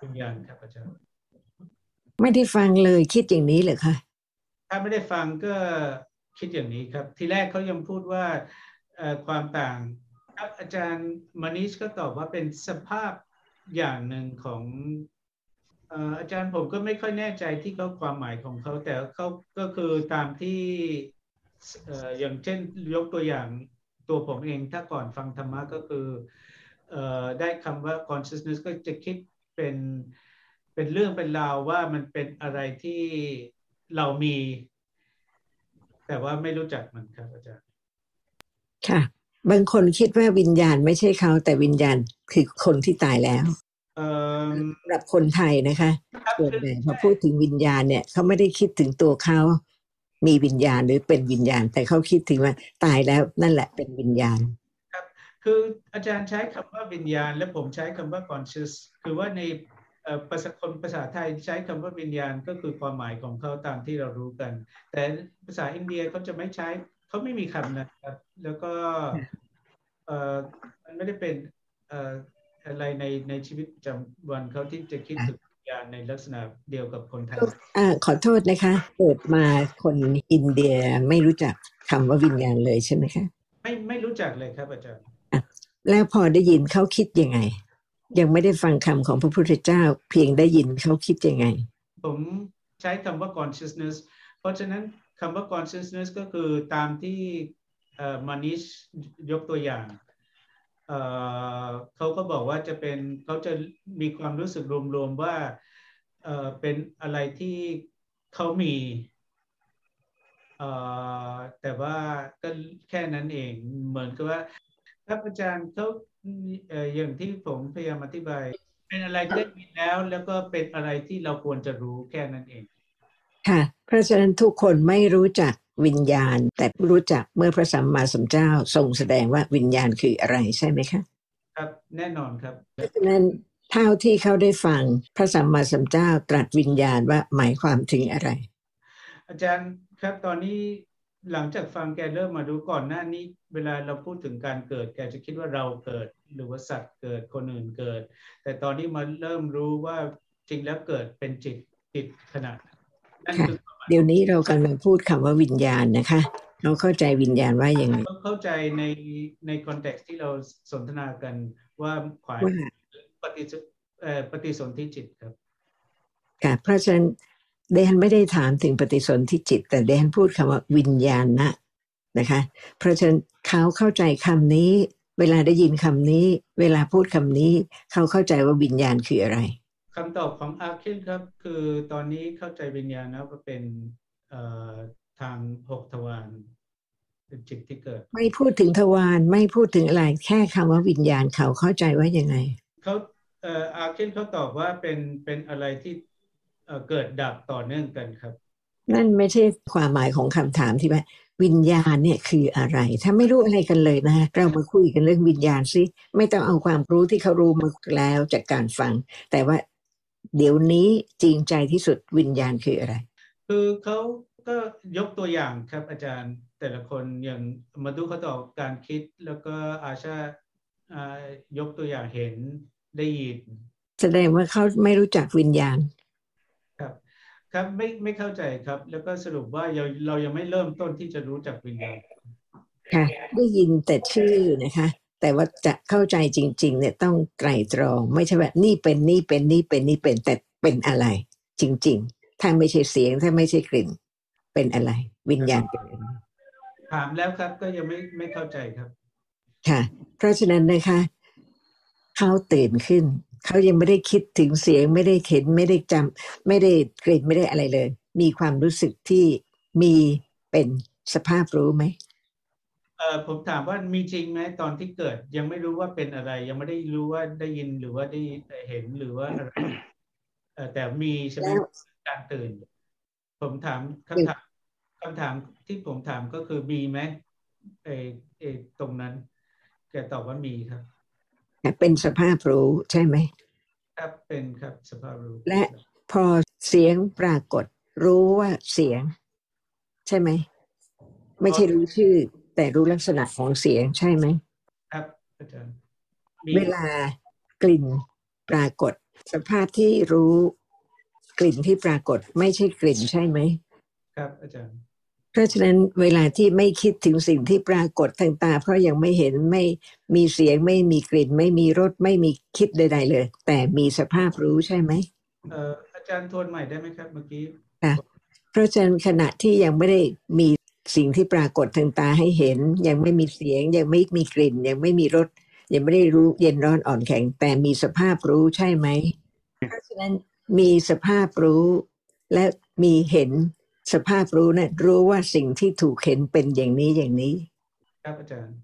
วิญญาณครับอาจารย์ไม่ได้ฟังเลยคิดอย่างนี้เหรอคะถ้าไม่ได้ฟังก็คิดอย่างนี้ครับ ทีแรกเขายังพูดว่าเอ่อความต่างครับอาจารย์มานิชก็ตอบว่าเป็นสภาพอย่างหนึ่งของเอาจารย์ผมก็ไม่ค่อยแน่ใจที่เขาความหมายของเขาแต่เขาก็คือตามที่อย่างเช่นยกตัวอย่างตัวผมเองถ้าก่อนฟังธรรมะก็คืออได้คำว่า consciousness ก็จะคิดเป็นเป็นเรื่องเป็นราวว่ามันเป็นอะไรที่เรามี แต่ว่าไม่รู้จักมันครับอาจารย์ ค่ะ บางคนคิดว่าวิญญาณไม่ใช่เขาแต่วิญญาณคือคนที่ตายแล้ว สำหรับคนไทยนะคะครับส่วนใหญ่พอพูดถึงวิญญาณเนี่ยเขาไม่ได้คิดถึงตัวเขา มีวิญญาณหรือเป็นวิญญาณ แต่เขาคิดถึงว่าตายแล้วนั่นแหละเป็นวิญญาณคืออาจารย์ใช้คำว่าวิญญาณ และผมใช้คำว่า conscious คือว่าในเอ่อภาษาคนภาษาไทยใช้คำว่าวิญญาณก็คือความหมายของเขาตามที่เรารู้กัน แต่ภาษาอินเดียเขาจะไม่ใช้เขาไม่มีคำนะครับ แล้วก็เอ่อมันไม่ได้เป็นเอ่ออะไรในในชีวิตประจำวันเขาที่จะคิดถึงวิญญาณในลักษณะเดียวกับคนไทยอ่าขอโทษนะคะ เกิดมาคนอินเดียไม่รู้จักคำว่าวิญญาณเลยใช่ไหมคะ ไม่ไม่รู้จักเลยครับอาจารย์แล้วพอได้ยินเขาคิดยังไง ยังไม่ได้ฟังคำของพระพุทธเจ้า เพียงได้ยินเขาคิดยังไง ผมใช้คำว่า consciousness เพราะฉะนั้นคำว่า consciousness ก็คือตามที่เอ่อมานิชยกตัวอย่างเอ่อเขา ก็บอกว่าจะเป็นเขาจะมีความรู้สึกรวมๆว่าเออเป็นอะไรที่เขามีเอ่อแต่ว่าก็แค่นั้นเองเหมือนกับว่าครับอาจารย์เขาเอ่ออย่างที่ผมพยายามอธิบาย เป็นอะไรที่ได้ยินแล้ว แล้วก็เป็นอะไรที่เราควรจะรู้แค่นั้นเองค่ะเพราะฉะนั้นทุกคนไม่รู้จักวิญญาณ แต่รู้จักเมื่อพระสัมมาสัมพุทธเจ้าทรงแสดงว่าวิญญาณคืออะไรใช่ไหมคะ ครับแน่นอนครับเพราะฉะนั้นเท่าที่เขาได้ฟังพระสัมมาสัมพุทธเจ้าตรัสวิญญาณว่าหมายความถึงอะไร อาจารย์ครับตอนนี้หลังจากฟังแกเริ่มมาดูก่อนหน้านี้ เวลาเราพูดถึงการเกิด แกจะคิดว่าเราเกิด หรือว่าสัตว์เกิดคนอื่นเกิด แต่ตอนนี้มาเริ่มรู้ว่าจริงแล้วเกิดเป็นจิตจิตขนาดนั่นคือเดี๋ยวนี้เรากำลังพูดคำว่าวิญญาณนะคะ เราเข้าใจวิญญาณว่าอย่างไงต้องเข้าใจในในคอนเท็กซ์ที่เราสนทนากันว่าขวายว่าปฏิสเอ่อปฏิสนธิจิตครับค่ะเพราะฉะนั้นเดนไม่ได้ถามถึงปฏิสนธิจิต แต่เดนพูดคำว่าวิญญาณนะนะคะ เพราะฉะนั้นเขาเข้าใจคำนี้ เวลาได้ยินคำนี้ เวลาพูดคำนี้ เขาเข้าใจว่าวิญญาณคืออะไรคำตอบของอาคินครับ คือตอนนี้เข้าใจวิญญาณนะว่าเป็นเอ่อ ทางหกทวารเป็นจิตที่เกิด ไม่พูดถึงทวารไม่พูดถึงอะไร แค่คำว่าวิญญาณเขาเข้าใจว่ายังไงเขาเอ่ออาคินเขาตอบว่าเป็นเป็นอะไรที่เอ่อเกิดดับต่อเนื่องกันครับ นั่นไม่ใช่ความหมายของคำถามที่ว่าวิญญาณเนี่ยคืออะไร ถ้าไม่รู้อะไรกันเลยนะเรามาคุยกันเรื่องวิญญาณสิไม่ต้องเอาความรู้ที่เขารู้มาแล้วจากการฟัง แต่ว่าเดี๋ยวนี้จริงใจที่สุดวิญญาณคืออะไร คือเขา ก็ยกตัวอย่างครับอาจารย์แต่ละคนอย่างมาดูเขาตอบการคิดแล้วก็อาชาอ่ายกตัวอย่างเห็นได้ยิน แสดงว่าเขาไม่รู้จักวิญญาณ ครับ ครับไม่ไม่เข้าใจครับ แล้วก็สรุปว่าเราเรายังไม่เริ่มต้นที่จะรู้จักวิญญาณค่ะได้ยินแต่ชื่อนะคะ แต่ว่าจะเข้าใจจริง ๆ เนี่ยต้องไตรตรอง ไม่ใช่แบบนี่เป็นนี่เป็นนี่เป็นนี่เป็นแต่เป็นอะไร จริง ๆ ถ้าไม่ใช่เสียงถ้าไม่ใช่กลิ่น เป็นอะไร วิญญาณเป็นอะไรถามแล้วครับก็ยังไม่ไม่เข้าใจครับ ค่ะ เพราะฉะนั้นนะคะเขาตื่นขึ้น เขายังไม่ได้คิดถึงเสียงไม่ได้เห็นไม่ได้จำไม่ได้กลิ่นไม่ได้อะไรเลย มีความรู้สึกที่มีเป็นสภาพรู้ไหมเอ่อผมถามว่ามีจริงไหมตอนที่เกิด ยังไม่รู้ว่าเป็นอะไร ยังไม่ได้รู้ว่าได้ยินหรือว่าได้เห็นหรือว่าอะไรเอ่อแต่มีใช่ไหมแล้วการตื่น ผมถามคำถาม คำถามที่ผมถามก็คือมีไหมเออเออตรงนั้น แกตอบว่ามีครับ เป็นสภาพรู้ใช่ไหมครับเป็นครับสภาพรู้ และพอเสียงปรากฏ รู้ว่าเสียง ใช่ไหม ไม่ใช่รู้ชื่อ แต่รู้ลักษณะของเสียงใช่ไหมครับอาจารย์มีเวลากลิ่นปรากฏ สภาพที่รู้ กลิ่นที่ปรากฏ ไม่ใช่กลิ่นใช่ไหมครับอาจารย์ เพราะฉะนั้นเวลาที่ไม่คิดถึงสิ่งที่ปรากฏทางตา เพราะยังไม่เห็นไม่มีเสียงไม่มีกลิ่น ไม่มีรสไม่มีคิดใด ๆ เลย แต่มีสภาพรู้ใช่ไหมเอ่ออาจารย์ทวนใหม่ได้ไหมครับเมื่อกี้เพราะฉะนั้นขณะที่ยังไม่ได้มีสิ่งที่ปรากฏทางตาให้เห็น ยังไม่มีเสียง ยังไม่มีกลิ่น ยังไม่มีรสยังไม่ได้รู้เย็นร้อนอ่อนแข็ง แต่มีสภาพรู้ใช่ไหมเพราะฉะนั้นมีสภาพรู้และมีเห็น สภาพรู้นะ่ะรู้ว่าสิ่งที่ถูกเห็นเป็นอย่างนี้อย่างนี้ ครับอาจารย์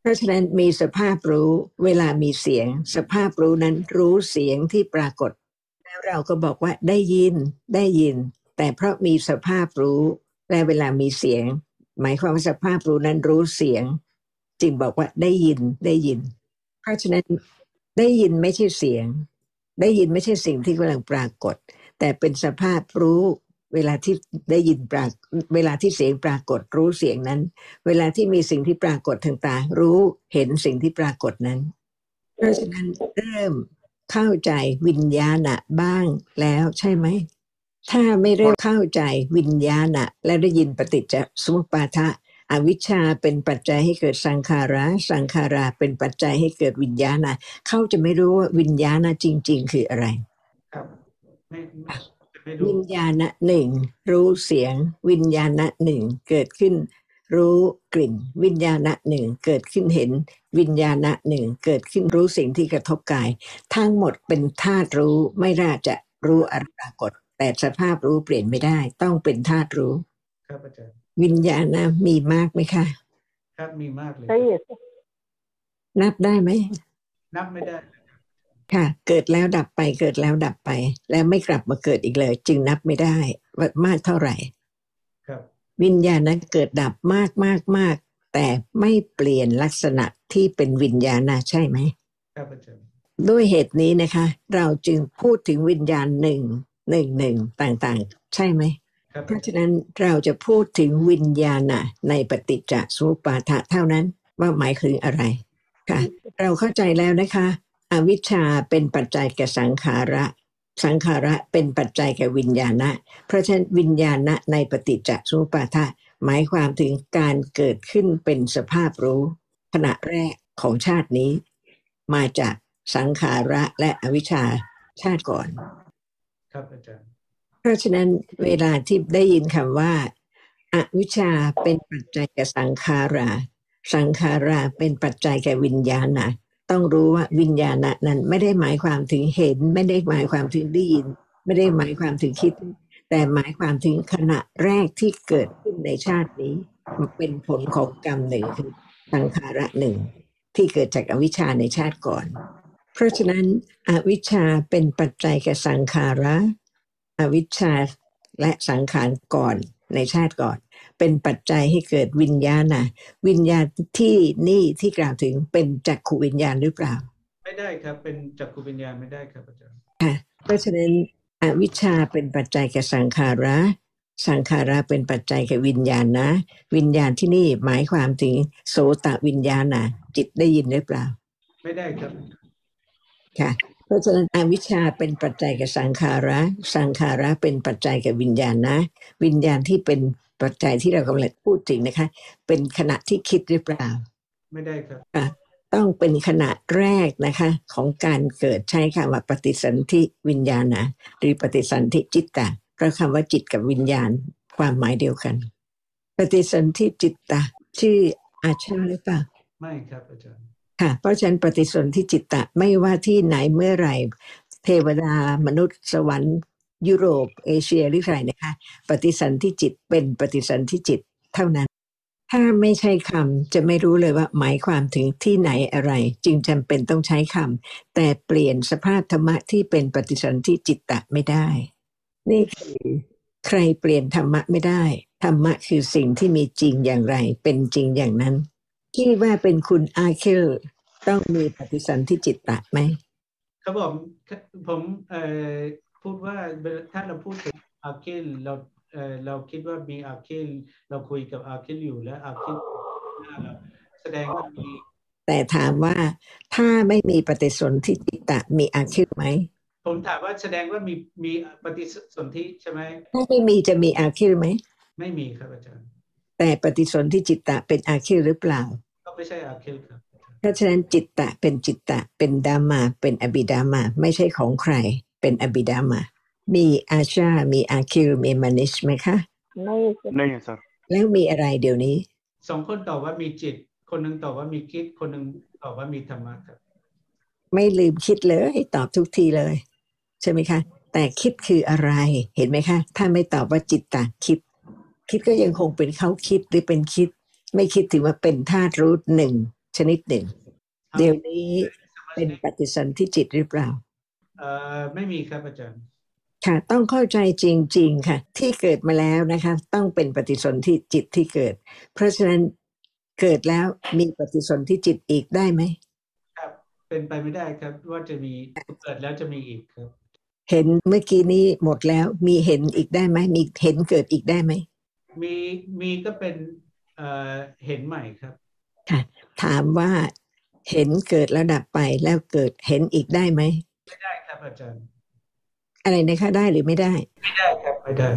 เพราะฉะนั้นมีสภาพรู้เวลามีเสียง สภาพรู้นั้นรู้เสียงที่ปรากฏ แล้วเราก็บอกว่าได้ยินได้ยิน แต่เพราะมีสภาพรู้ และเวลามีเสียง หมายความว่าสภาพรู้นั้นรู้เสียง จึงบอกว่าได้ยินได้ยิน เพราะฉะนั้นได้ยินไม่ใช่เสียง ได้ยินไม่ใช่สิ่งที่กำลังปรากฏ แต่เป็นสภาพรู้ เวลาที่ได้ยินปรากเวลาที่เสียงปรากฏรู้เสียงนั้น เวลาที่มีสิ่งที่ปรากฏทางตา รู้เห็นสิ่งที่ปรากฏนั้น เพราะฉะนั้นเริ่มเข้าใจวิญญาณะบ้างแล้วใช่ไหม ถ้าไม่เริ่มเข้าใจวิญญาณะ และได้ยินปฏิจจสมุปบาทะอวิชชาเป็นปัจจัยให้เกิดสังขาระสังขาราเป็นปัจจัยให้เกิดวิญญาณะเขาจะไม่รู้ว่าวิญญาณะจริง ๆ คืออะไร ครับ วิญญาณหนึ่งรู้เสียง วิญญาณหนึ่งเกิดขึ้น รู้กลิ่น วิญญาณหนึ่งเกิดขึ้นเห็น วิญญาณหนึ่งเกิดขึ้นรู้สิ่งที่กระทบกาย ทั้งหมดเป็นธาตุรู้ไม่น่าจะรู้อะรปรากฏ แต่สภาพรู้เปลี่ยนไม่ได้ ต้องเป็นธาตุรู้ ครับอาจารย์วิญญาณมีมากไหมคะครับมีมากเลยละเอียดนับได้ไหมนับไม่ได้ ค่ะ เกิดแล้วดับไปเกิดแล้วดับไป แล้วไม่กลับมาเกิดอีกเลย จึงนับไม่ได้ว่ามากเท่าไหร่ ครับ วิญญาณนั้นเกิดดับมากมากมากแต่ไม่เปลี่ยนลักษณะที่เป็นวิญญาณนะใช่ไหมครับอาจารย์ด้วยเหตุนี้นะคะ เราจึงพูดถึงวิญญาณหนึ่งหนึ่งหนึ่งต่างๆ ใช่ไหมครับเพราะฉะนั้นเราจะพูดถึงวิญญาณะในปฏิจจสมุปบาทะเท่านั้นว่าหมายถึงอะไรค่ะ เราเข้าใจแล้วนะคะ อวิชชาเป็นปัจจัยแก่สังขาระสังขาระเป็นปัจจัยแก่วิญญาณะ เพราะฉะนั้นวิญญาณะในปฏิจจสมุปบาทะหมายความถึงการเกิดขึ้นเป็นสภาพรู้ ขณะแรกของชาตินี้ มาจากสังขาระและอวิชชาชาติก่อน ครับอาจารย์ เพราะฉะนั้นเวลาที่ได้ยินคำว่า อวิชชาเป็นปัจจัยแก่สังขารา สังขาราเป็นปัจจัยแก่วิญญาณนะ ต้องรู้ว่าวิญญาณนั้น ไม่ได้หมายความถึงเห็น ไม่ได้หมายความถึงได้ยิน ไม่ได้หมายความถึงคิด แต่หมายความถึงขณะแรกที่เกิดขึ้นในชาตินี้มันเป็นผลของกรรมหนึ่งคือสังขาระหนึ่งที่เกิดจากอวิชชาในชาติก่อน เพราะฉะนั้นอวิชชาเป็นปัจจัยแก่สังขาระ อวิชชาและสังขารก่อนในชาติก่อน เป็นปัจจัยให้เกิดวิญญาณนะวิญญาณที่นี่ที่กล่าวถึงเป็นจักขวิญญาณหรือเปล่า ไม่ได้ครับ เป็นจักรวิญญาณไม่ได้ครับอาจารย์เพราะฉะนั้นอวิชชาเป็นปัจจัยแก่สังขาระสังขาระเป็นปัจจัยแก่วิญญาณนะ วิญญาณที่นี่หมายความถึงโสตวิญญาณนะจิตได้ยินหรือเปล่า ไม่ได้ครับค่ะเพราะฉะนั้นอวิชชาเป็นปัจจัยแก่สังขาระ สังขาระเป็นปัจจัยแก่วิญญาณนะ วิญญาณที่เป็น ปัจจัยที่เรากำลังพูดถึงนะคะ เป็นขณะที่คิดหรือเปล่า ไม่ได้ครับต้องเป็นขณะแรกนะคะของการเกิดใช้คำว่าปฏิสันธิวิญญาณนะหรือปฏิสันธิจิตตะก็คำว่าจิตกับวิญญาณความหมายเดียวกัน ปฏิสันธิจิตตะชื่ออาชาหรือเปล่าไม่ครับอาจารย์ค่ะเพราะฉะนั้นปฏิสนธิจิตตะไม่ว่าที่ไหนเมื่อไหร่ เทวดามนุษย์สวรรค์ ยุโรป เอเชียหรือใครนะคะ ปฏิสันธิจิตเป็นปฏิสันธิจิตเท่านั้น ถ้าไม่ใช่คำจะไม่รู้เลยว่าหมายความถึงที่ไหนอะไร จึงจำเป็นต้องใช้คำแต่เปลี่ยนสภาพธรรมะที่เป็นปฏิสันธิจิตตะไม่ได้ นี่คือใครเปลี่ยนธรรมะไม่ได้ ธรรมะคือสิ่งที่มีจริงอย่างไร เป็นจริงอย่างนั้นที่ว่าเป็นคุณอาเคลต้องมีปฏิสันธิจิตตะไหมครับผมผมเอ่อ พูดว่าถ้าเราพูดถึงอาคิลเราเอ่อเราคิดว่ามีอาคิลเราคุยกับอาคิลอยู่และอาคิลหน้าเราแสดงว่ามีแต่ถามว่าถ้าไม่มีปฏิสนธิจิตตะมีอาคิลไหม ผมถามว่าแสดงว่ามีมีปฏิสนธิใช่ไหมถ้าไม่มีจะมีอาคิลไหม ไม่มีครับอาจารย์ แต่ปฏิสนธิจิตตะเป็นอาคิลหรือเปล่า ก็ไม่ใช่อาคิลครับเพราะฉะนั้นจิตตะเป็นจิตตะเป็นดามาเป็นอบิดามาไม่ใช่ของใคร เป็นอบิดามา มีอาชา มีอาคิวมีมานิชไหมคะไม่ไม่ครับแล้วมีอะไรเดี๋ยวนี้สองคนตอบว่ามีจิต คนหนึ่งตอบว่ามีคิด คนหนึ่งตอบว่ามีธรรมะครับ ไม่ลืมคิดเลยตอบทุกทีเลย ใช่ไหมคะ แต่คิดคืออะไรเห็นไหมคะ ถ้าไม่ตอบว่าจิตต่างคิด คิดก็ยังคงเป็นเขาคิดหรือเป็นคิด ไม่คิดถือว่าเป็นธาตุรู้หนึ่งชนิดหนึ่ง เดี๋ยวนี้เป็นปฏิสนธิจิตหรือเปล่า เอ่อไม่มีครับอาจารย์ ค่ะ ต้องเข้าใจจริง ๆ ค่ะ ที่เกิดมาแล้วนะคะ ต้องเป็นปฏิสนธิจิตที่เกิด เพราะฉะนั้นเกิดแล้วมีปฏิสนธิจิตอีกได้ไหมครับเเป็นไปไม่ได้ครับว่าจะมีเกิดแล้วจะมีอีกครับ เห็นเมื่อกี้นี้หมดแล้วมีเห็นอีกได้ไหมมีเห็นเกิดอีกได้ไหมมีมีก็เป็นเอ่อเห็นใหม่ครับค่ะถามว่าเห็นเกิดแล้วดับไปแล้วเกิดเห็นอีกได้ไหม ไม่ได้ครับอาจารย์ อะไรนะคะได้หรือไม่ได้ ไม่ได้ครับไม่ได้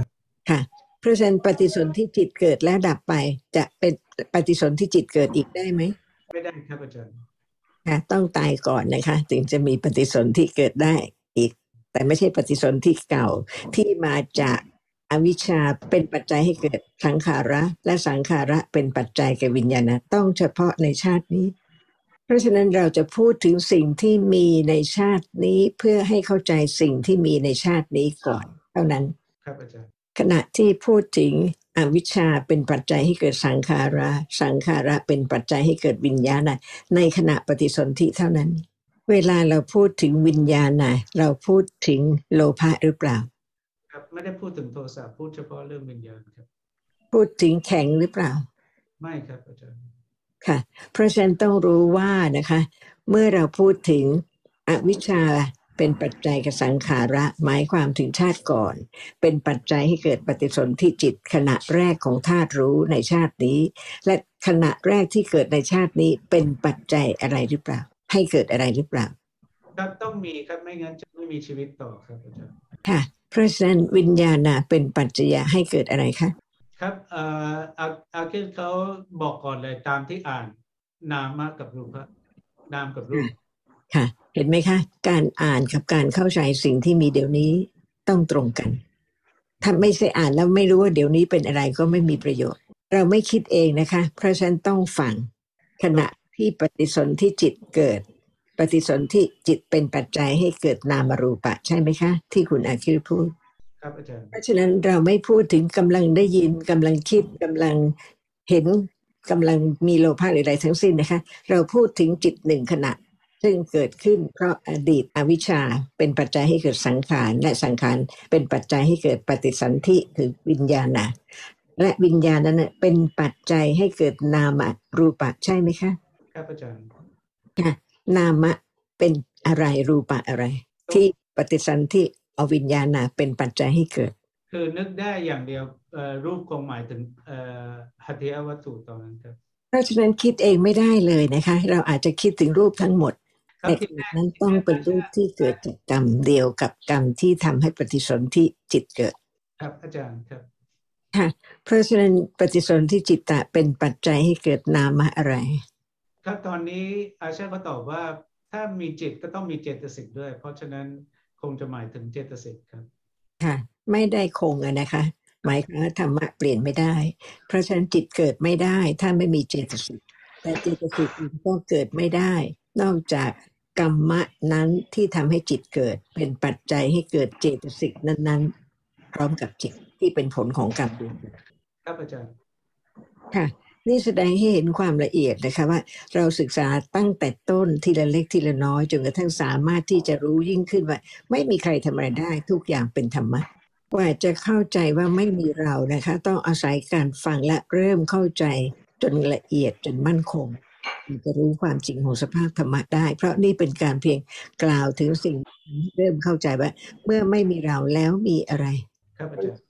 ค่ะ เพราะฉะนั้นปฏิสนธิจิตเกิดแล้วดับไป จะเป็นปฏิสนธิจิตเกิดอีกได้ไหม ไม่ได้ครับอาจารย์ ค่ะ ต้องตายก่อนนะคะ ถึงจะมีปฏิสนธิเกิดได้อีก แต่ไม่ใช่ปฏิสนธิเก่าที่มาจากอวิชชาเป็นปัจจัยให้เกิดสังขาระ และสังขาระเป็นปัจจัยแก่วิญญาณนะต้องเฉพาะในชาตินี้ เพราะฉะนั้นเราจะพูดถึงสิ่งที่มีในชาตินี้เพื่อให้เข้าใจสิ่งที่มีในชาตินี้ก่อน เท่านั้น ครับอาจารย์ขณะที่พูดถึงอวิชชาเป็นปัจจัยให้เกิดสังขาระสังขาระเป็นปัจจัยให้เกิดวิญญาณนะในขณะปฏิสนธิเท่านั้น เวลาเราพูดถึงวิญญาณนะเราพูดถึงโลภะหรือเปล่า ครับไม่ได้พูดถึงโทสะพูดเฉพาะเรื่องวิญญาณครับ พูดถึงแข็งหรือเปล่า ไม่ครับอาจารย์ ค่ะ เพราะฉะนั้นต้องรู้ว่านะคะ เมื่อเราพูดถึงอวิชชาเป็นปัจจัยกับสังขาระหมายความถึงชาติก่อน เป็นปัจจัยให้เกิดปฏิสนธิจิตขณะแรกของธาตุรู้ในชาตินี้ และขณะแรกที่เกิดในชาตินี้เป็นปัจจัยอะไรหรือเปล่า ให้เกิดอะไรหรือเปล่าครับต้องมีครับไม่งั้นจะไม่มีชีวิตต่อครับอาจารย์ค่ะเพราะฉะนั้นวิญญาณนะเป็นปัจจัยให้เกิดอะไรคะ ครับเอ่ออาอาคินเขาบอกก่อนเลยตามที่อ่าน นามะกับรูปะนามกับรูปค่ะ เห็นไหมคะ การอ่านกับการเข้าใจสิ่งที่มีเดี๋ยวนี้ต้องตรงกัน ถ้าไม่ใช่อ่านแล้วไม่รู้ว่าเดี๋ยวนี้เป็นอะไรก็ไม่มีประโยชน์ เราไม่คิดเองนะคะ เพราะฉะนั้นต้องฟังขณะที่ปฏิสนธิจิตเกิด ปฏิสนธิจิตเป็นปัจจัยให้เกิดนามรูปะ ใช่ไหมคะ ที่คุณอาคิรพูด ครับอาจารย์เพราะฉะนั้นเราไม่พูดถึงกำลังได้ยินกำลังคิดกำลังเห็นกำลังมีโลภะหรืออะไรทั้งสิ้นนะคะ เราพูดถึงจิตหนึ่งขณะ ซึ่งเกิดขึ้นเพราะอดีตอวิชชาเป็นปัจจัยให้เกิดสังขาร และสังขารเป็นปัจจัยให้เกิดปฏิสันธิคือวิญญาณนะและวิญญาณนั้นนะเป็นปัจจัยให้เกิดนามรูปะใช่ไหมคะครับอาจารย์ค่ะนามะเป็นอะไรรูปะอะไร ที่ปฏิสันธิเอาวิญญาณนะเป็นปัจจัยให้เกิด คือนึกได้อย่างเดียวเอ่อรูปคงหมายถึงเอ่อหัตถยวัตถุตอนนั้นครับเพราะฉะนั้นคิดเองไม่ได้เลยนะคะ เราอาจจะคิดถึงรูปทั้งหมดครับแต่ที่ขณะนั้นต้องเป็นรูปที่เกิดจากกรรมเดียวกับกรรมที่ทำให้ปฏิสนธิจิตเกิด ครับอาจารย์ครับค่ะเพราะฉะนั้นปฏิสนธิจิตตะเป็นปัจจัยให้เกิดนามะอะไร ครับตอนนี้อาชาก็ตอบว่าถ้ามีจิตก็ต้องมีเจตสิกด้วย เพราะฉะนั้น คงจะหมายถึงเจตสิกครับ ค่ะ ไม่ได้คงอะนะคะ หมายความว่าธรรมะเปลี่ยนไม่ได้ เพราะฉะนั้นจิตเกิดไม่ได้ ถ้าไม่มีเจตสิกแต่เจตสิกมันก็เกิดไม่ได้ นอกจากกรรมะนั้นที่ทำให้จิตเกิด เป็นปัจจัยให้เกิดเจตสิกนั้น ๆ พร้อมกับจิตที่เป็นผลของกรรมเดียวกันครับอาจารย์ค่ะ นี่แสดงให้เห็นความละเอียดนะคะว่าเราศึกษาตั้งแต่ต้นทีละเล็กทีละน้อยจนกระทั่งสามารถที่จะรู้ยิ่งขึ้นว่า ไม่มีใครทำอะไรได้ทุกอย่างเป็นธรรมะกว่าจะเข้าใจว่าไม่มีเรานะคะ ต้องอาศัยการฟังและเริ่มเข้าใจจนละเอียดจนมั่นคงถึงจะรู้ความจริงของสภาพธรรมะได้ เพราะนี่เป็นการเพียงกล่าวถึงสิ่งที่เริ่มเข้าใจว่า เมื่อไม่มีเราแล้วมีอะไร ครับอาจารย์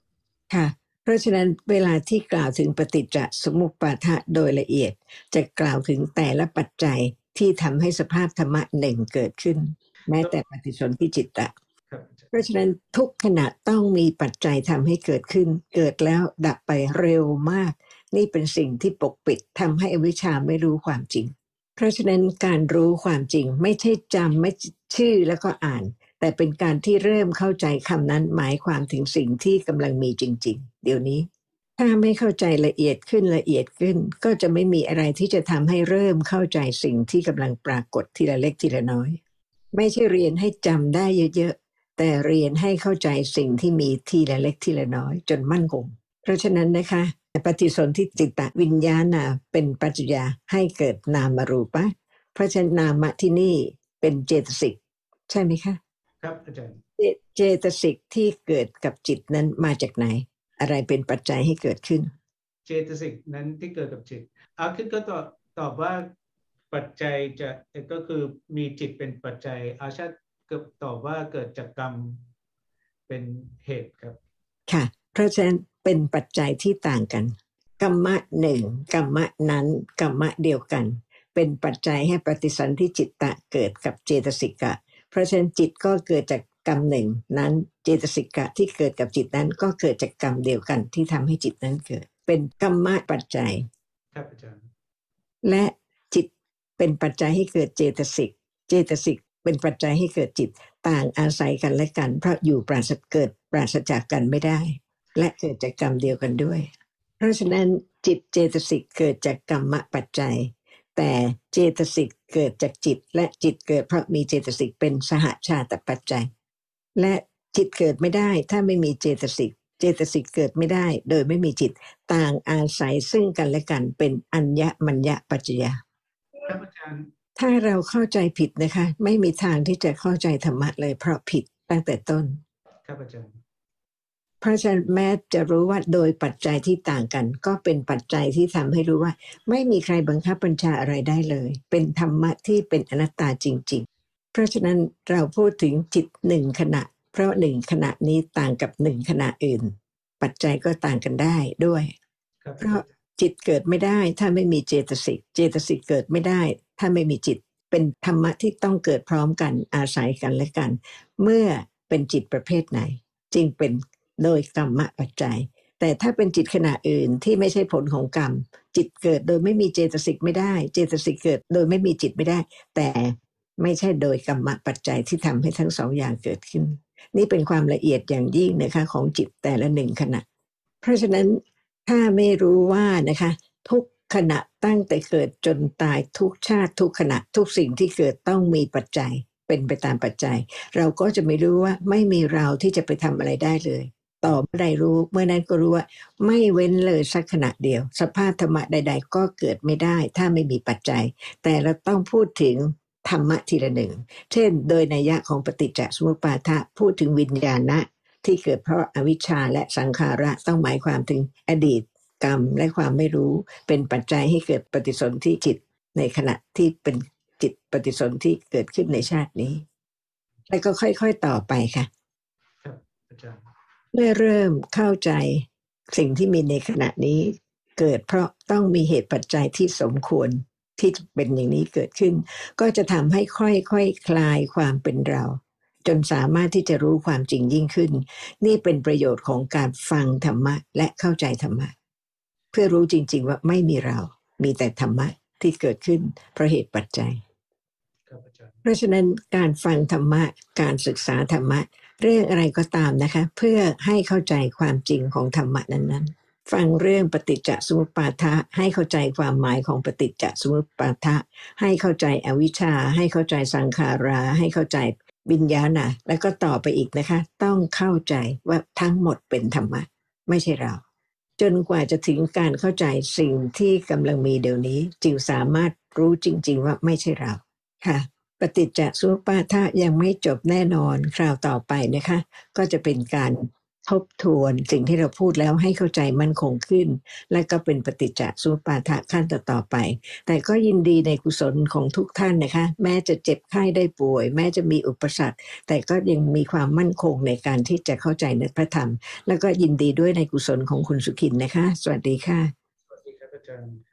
ค่ะ เพราะฉะนั้นเวลาที่กล่าวถึงปฏิจจสมุปบาทะโดยละเอียด จะกล่าวถึงแต่ละปัจจัยที่ทำให้สภาพธรรมะหนึ่งเกิดขึ้น แม้แต่ปฏิสนธิจิตตะเพราะฉะนั้นทุกขณะต้องมีปัจจัยทำให้เกิดขึ้น เกิดแล้วดับไปเร็วมาก นี่เป็นสิ่งที่ปกปิดทำให้อวิชชาไม่รู้ความจริง เพราะฉะนั้นการรู้ความจริงไม่ใช่จำไม่ชื่อแล้วก็อ่าน แต่เป็นการที่เริ่มเข้าใจคำนั้นหมายความถึงสิ่งที่กำลังมีจริง ๆ เดี๋ยวนี้ ถ้าไม่เข้าใจละเอียดขึ้นละเอียดขึ้น ก็จะไม่มีอะไรที่จะทำให้เริ่มเข้าใจสิ่งที่กำลังปรากฏทีละเล็กทีละน้อย ไม่ใช่เรียนให้จำได้เยอะๆ แต่เรียนให้เข้าใจสิ่งที่มีทีละเล็กทีละน้อย จนมั่นคง เพราะฉะนั้นนะคะปฏิสนธิจิตตวิญญาณเป็นปัจจยาให้เกิดนามรูปะ เพราะฉะนั้นนามะที่นี่เป็นเจตสิก ใช่ไหมคะ ครับอาจารย์เจเจตสิกที่เกิดกับจิตนั้นมาจากไหน อะไรเป็นปัจจัยให้เกิดขึ้น เจตสิกนั้นที่เกิดกับจิตอาคิดก็ตอบตอบว่าปปัจจัยจะก็คือมีจิตเป็นปัจจัย อาชาติเกือบตอบว่าเกิดจากกรรมเป็นเหตุครับ ค่ะ เพราะฉะนั้นเป็นปัจจัยที่ต่างกันกรรมะหนึ่งกรรมะนั้นกรรมะเดียวกัน เป็นปัจจัยให้ปฏิสันธิจิตตะเกิดกับเจตสิกะเพ ราะฉะนั้นจิตก็เกิดจากกรรมหนึ่งนั้นเจตสิกะที่เกิดกับจิตนั้นก็เกิดจากกรรมเดียวกันที่ทำให้จิตนั้นเกิด เป็นกรรมะปัจจัยครับอาจารย์และจิตเป็นปัจจัยให้เกิดเจตสิก เจตสิกเป็นปัจจัยให้เกิดจิตต่างอาศัยกันและกันเพราะอยู่ปราศเกิดปราศจากกันไม่ได้ และเกิดจากกรรมเดียวกันด้วย เพราะฉะนั้นจิตเจตสิกเกิดจากกรรมปัจจัย แต่เจตสิกเกิดจากจิต และจิตเกิดเพราะมีเจตสิกเป็นสหชาตปัจจัย และจิตเกิดไม่ได้ถ้าไม่มีเจตสิกเจตสิกเกิดไม่ได้ โดยไม่มีจิตต่างอาศัยซึ่งกันและกันเป็นอัญญมัญญปัจจยาครับอาจารย์ถ้าเราเข้าใจผิดนะคะ ไม่มีทางที่จะเข้าใจธรรมะเลยเพราะผิดตั้งแต่ต้นครับอาจารย์ ราะฉะนั้นแม้จะรู้ว่าโดยปัจจัยที่ต่างกัน ก็เป็นปัจจัยที่ทำให้รู้ว่า ไม่มีใครบังคับบัญชาอะไรได้เลย เป็นธรรมะที่เป็นอนัตตาจริง ๆ เพราะฉะนั้นเราพูดถึงจิตหนึ่งขณะ เพราะหนึ่งขณะนี้ต่างกับหนึ่งขณะอื่น ปัจจัยก็ต่างกันได้ด้วยครับเพราะจิตเกิดไม่ได้ถ้าไม่มีเจตสิก เจตสิกเกิดไม่ได้ ถ้าไม่มีจิต เป็นธรรมะที่ต้องเกิดพร้อมกันอาศัยกันและกัน เมื่อเป็นจิตประเภทไหน จึงเป็น โดยกรรมปัจจัย แต่ถ้าเป็นจิตขณะอื่นที่ไม่ใช่ผลของกรรม จิตเกิดโดยไม่มีเจตสิกไม่ได้ เจตสิกเกิดโดยไม่มีจิตไม่ได้ แต่ไม่ใช่โดยกรรมปัจจัยที่ทำให้ทั้งสองอย่างเกิดขึ้น นี่เป็นความละเอียดอย่างยิ่งนะคะของจิตแต่ละหนึ่งขณะ เพราะฉะนั้นถ้าไม่รู้ว่านะคะ ทุกขณะตั้งแต่เกิดจนตายทุกชาติทุกขณะทุกสิ่งที่เกิดต้องมีปัจจัยเป็นไปตามปัจจัย เราก็จะไม่รู้ว่าไม่มีเราที่จะไปทำอะไรได้เลย ต่อเมื่อใดรู้เมื่อนั้นก็รู้ว่า ไม่เว้นเลยสักขณะเดียว สภาพธรรมะใด ๆ ก็เกิดไม่ได้ ถ้าไม่มีปัจจัย แต่เราต้องพูดถึงธรรมะทีละหนึ่ง เช่น โดยนัยยะของปฏิจจสมุปบาทะพูดถึงวิญญาณะที่เกิดเพราะอวิชชาและสังขาระต้องหมายความถึงอดีตกรรมและความไม่รู้ เป็นปัจจัยให้เกิดปฏิสนธิจิตในขณะที่เป็นจิตปฏิสนธิเกิดขึ้นในชาตินี้ แล้วก็ค่อยๆต่อไปค่ะ ครับอาจารย์ เมื่อเริ่มเข้าใจสิ่งที่มีในขณะนี้ เกิดเพราะต้องมีเหตุปัจจัยที่สมควรที่จะเป็นอย่างนี้เกิดขึ้น ก็จะทำให้ค่อยๆคคลายความเป็นเรา จนสามารถที่จะรู้ความจริงยิ่งขึ้น นี่เป็นประโยชน์ของการฟังธรรมะและเข้าใจธรรมะ เพื่อรู้จริง ๆ ว่าไม่มีเรา มีแต่ธรรมะที่เกิดขึ้นเพราะเหตุปัจจัยครับอาจารย์เพราะฉะนั้นการฟังธรรมะ การศึกษาธรรมะ เรื่องอะไรก็ตามนะคะ เพื่อให้เข้าใจความจริงของธรรมะนั้น ๆ ฟังเรื่องปฏิจจสมุปบาทะให้เข้าใจความหมายของปฏิจจสมุปบาทะ ให้เข้าใจอวิชชา ให้เข้าใจสังขารา ให้เข้าใจวิญญาณะแล้วก็ต่อไปอีกนะคะ ต้องเข้าใจว่าทั้งหมดเป็นธรรมะ ไม่ใช่เรา จนกว่าจะถึงการเข้าใจสิ่งที่กำลังมีเดี๋ยวนี้จึงสามารถรู้จริง ๆ ว่าไม่ใช่เราค่ะ ปฏิจจสุปาทะยังไม่จบแน่นอนคราวต่อไปนะคะ ก็จะเป็นการทบทวนสิ่งที่เราพูดแล้วให้เข้าใจมั่นคงขึ้น และก็เป็นปฏิจจสุปาทะขั้นต่อๆไป แต่ก็ยินดีในกุศลของทุกท่านนะคะ แม้จะเจ็บไข้ได้ป่วย แม้จะมีอุปสรรค แต่ก็ยังมีความมั่นคงในการที่จะเข้าใจในพระธรรม แล้วก็ยินดีด้วยในกุศลของคุณสุขินนะคะ สวัสดีค่ะ สวัสดีครับอาจารย์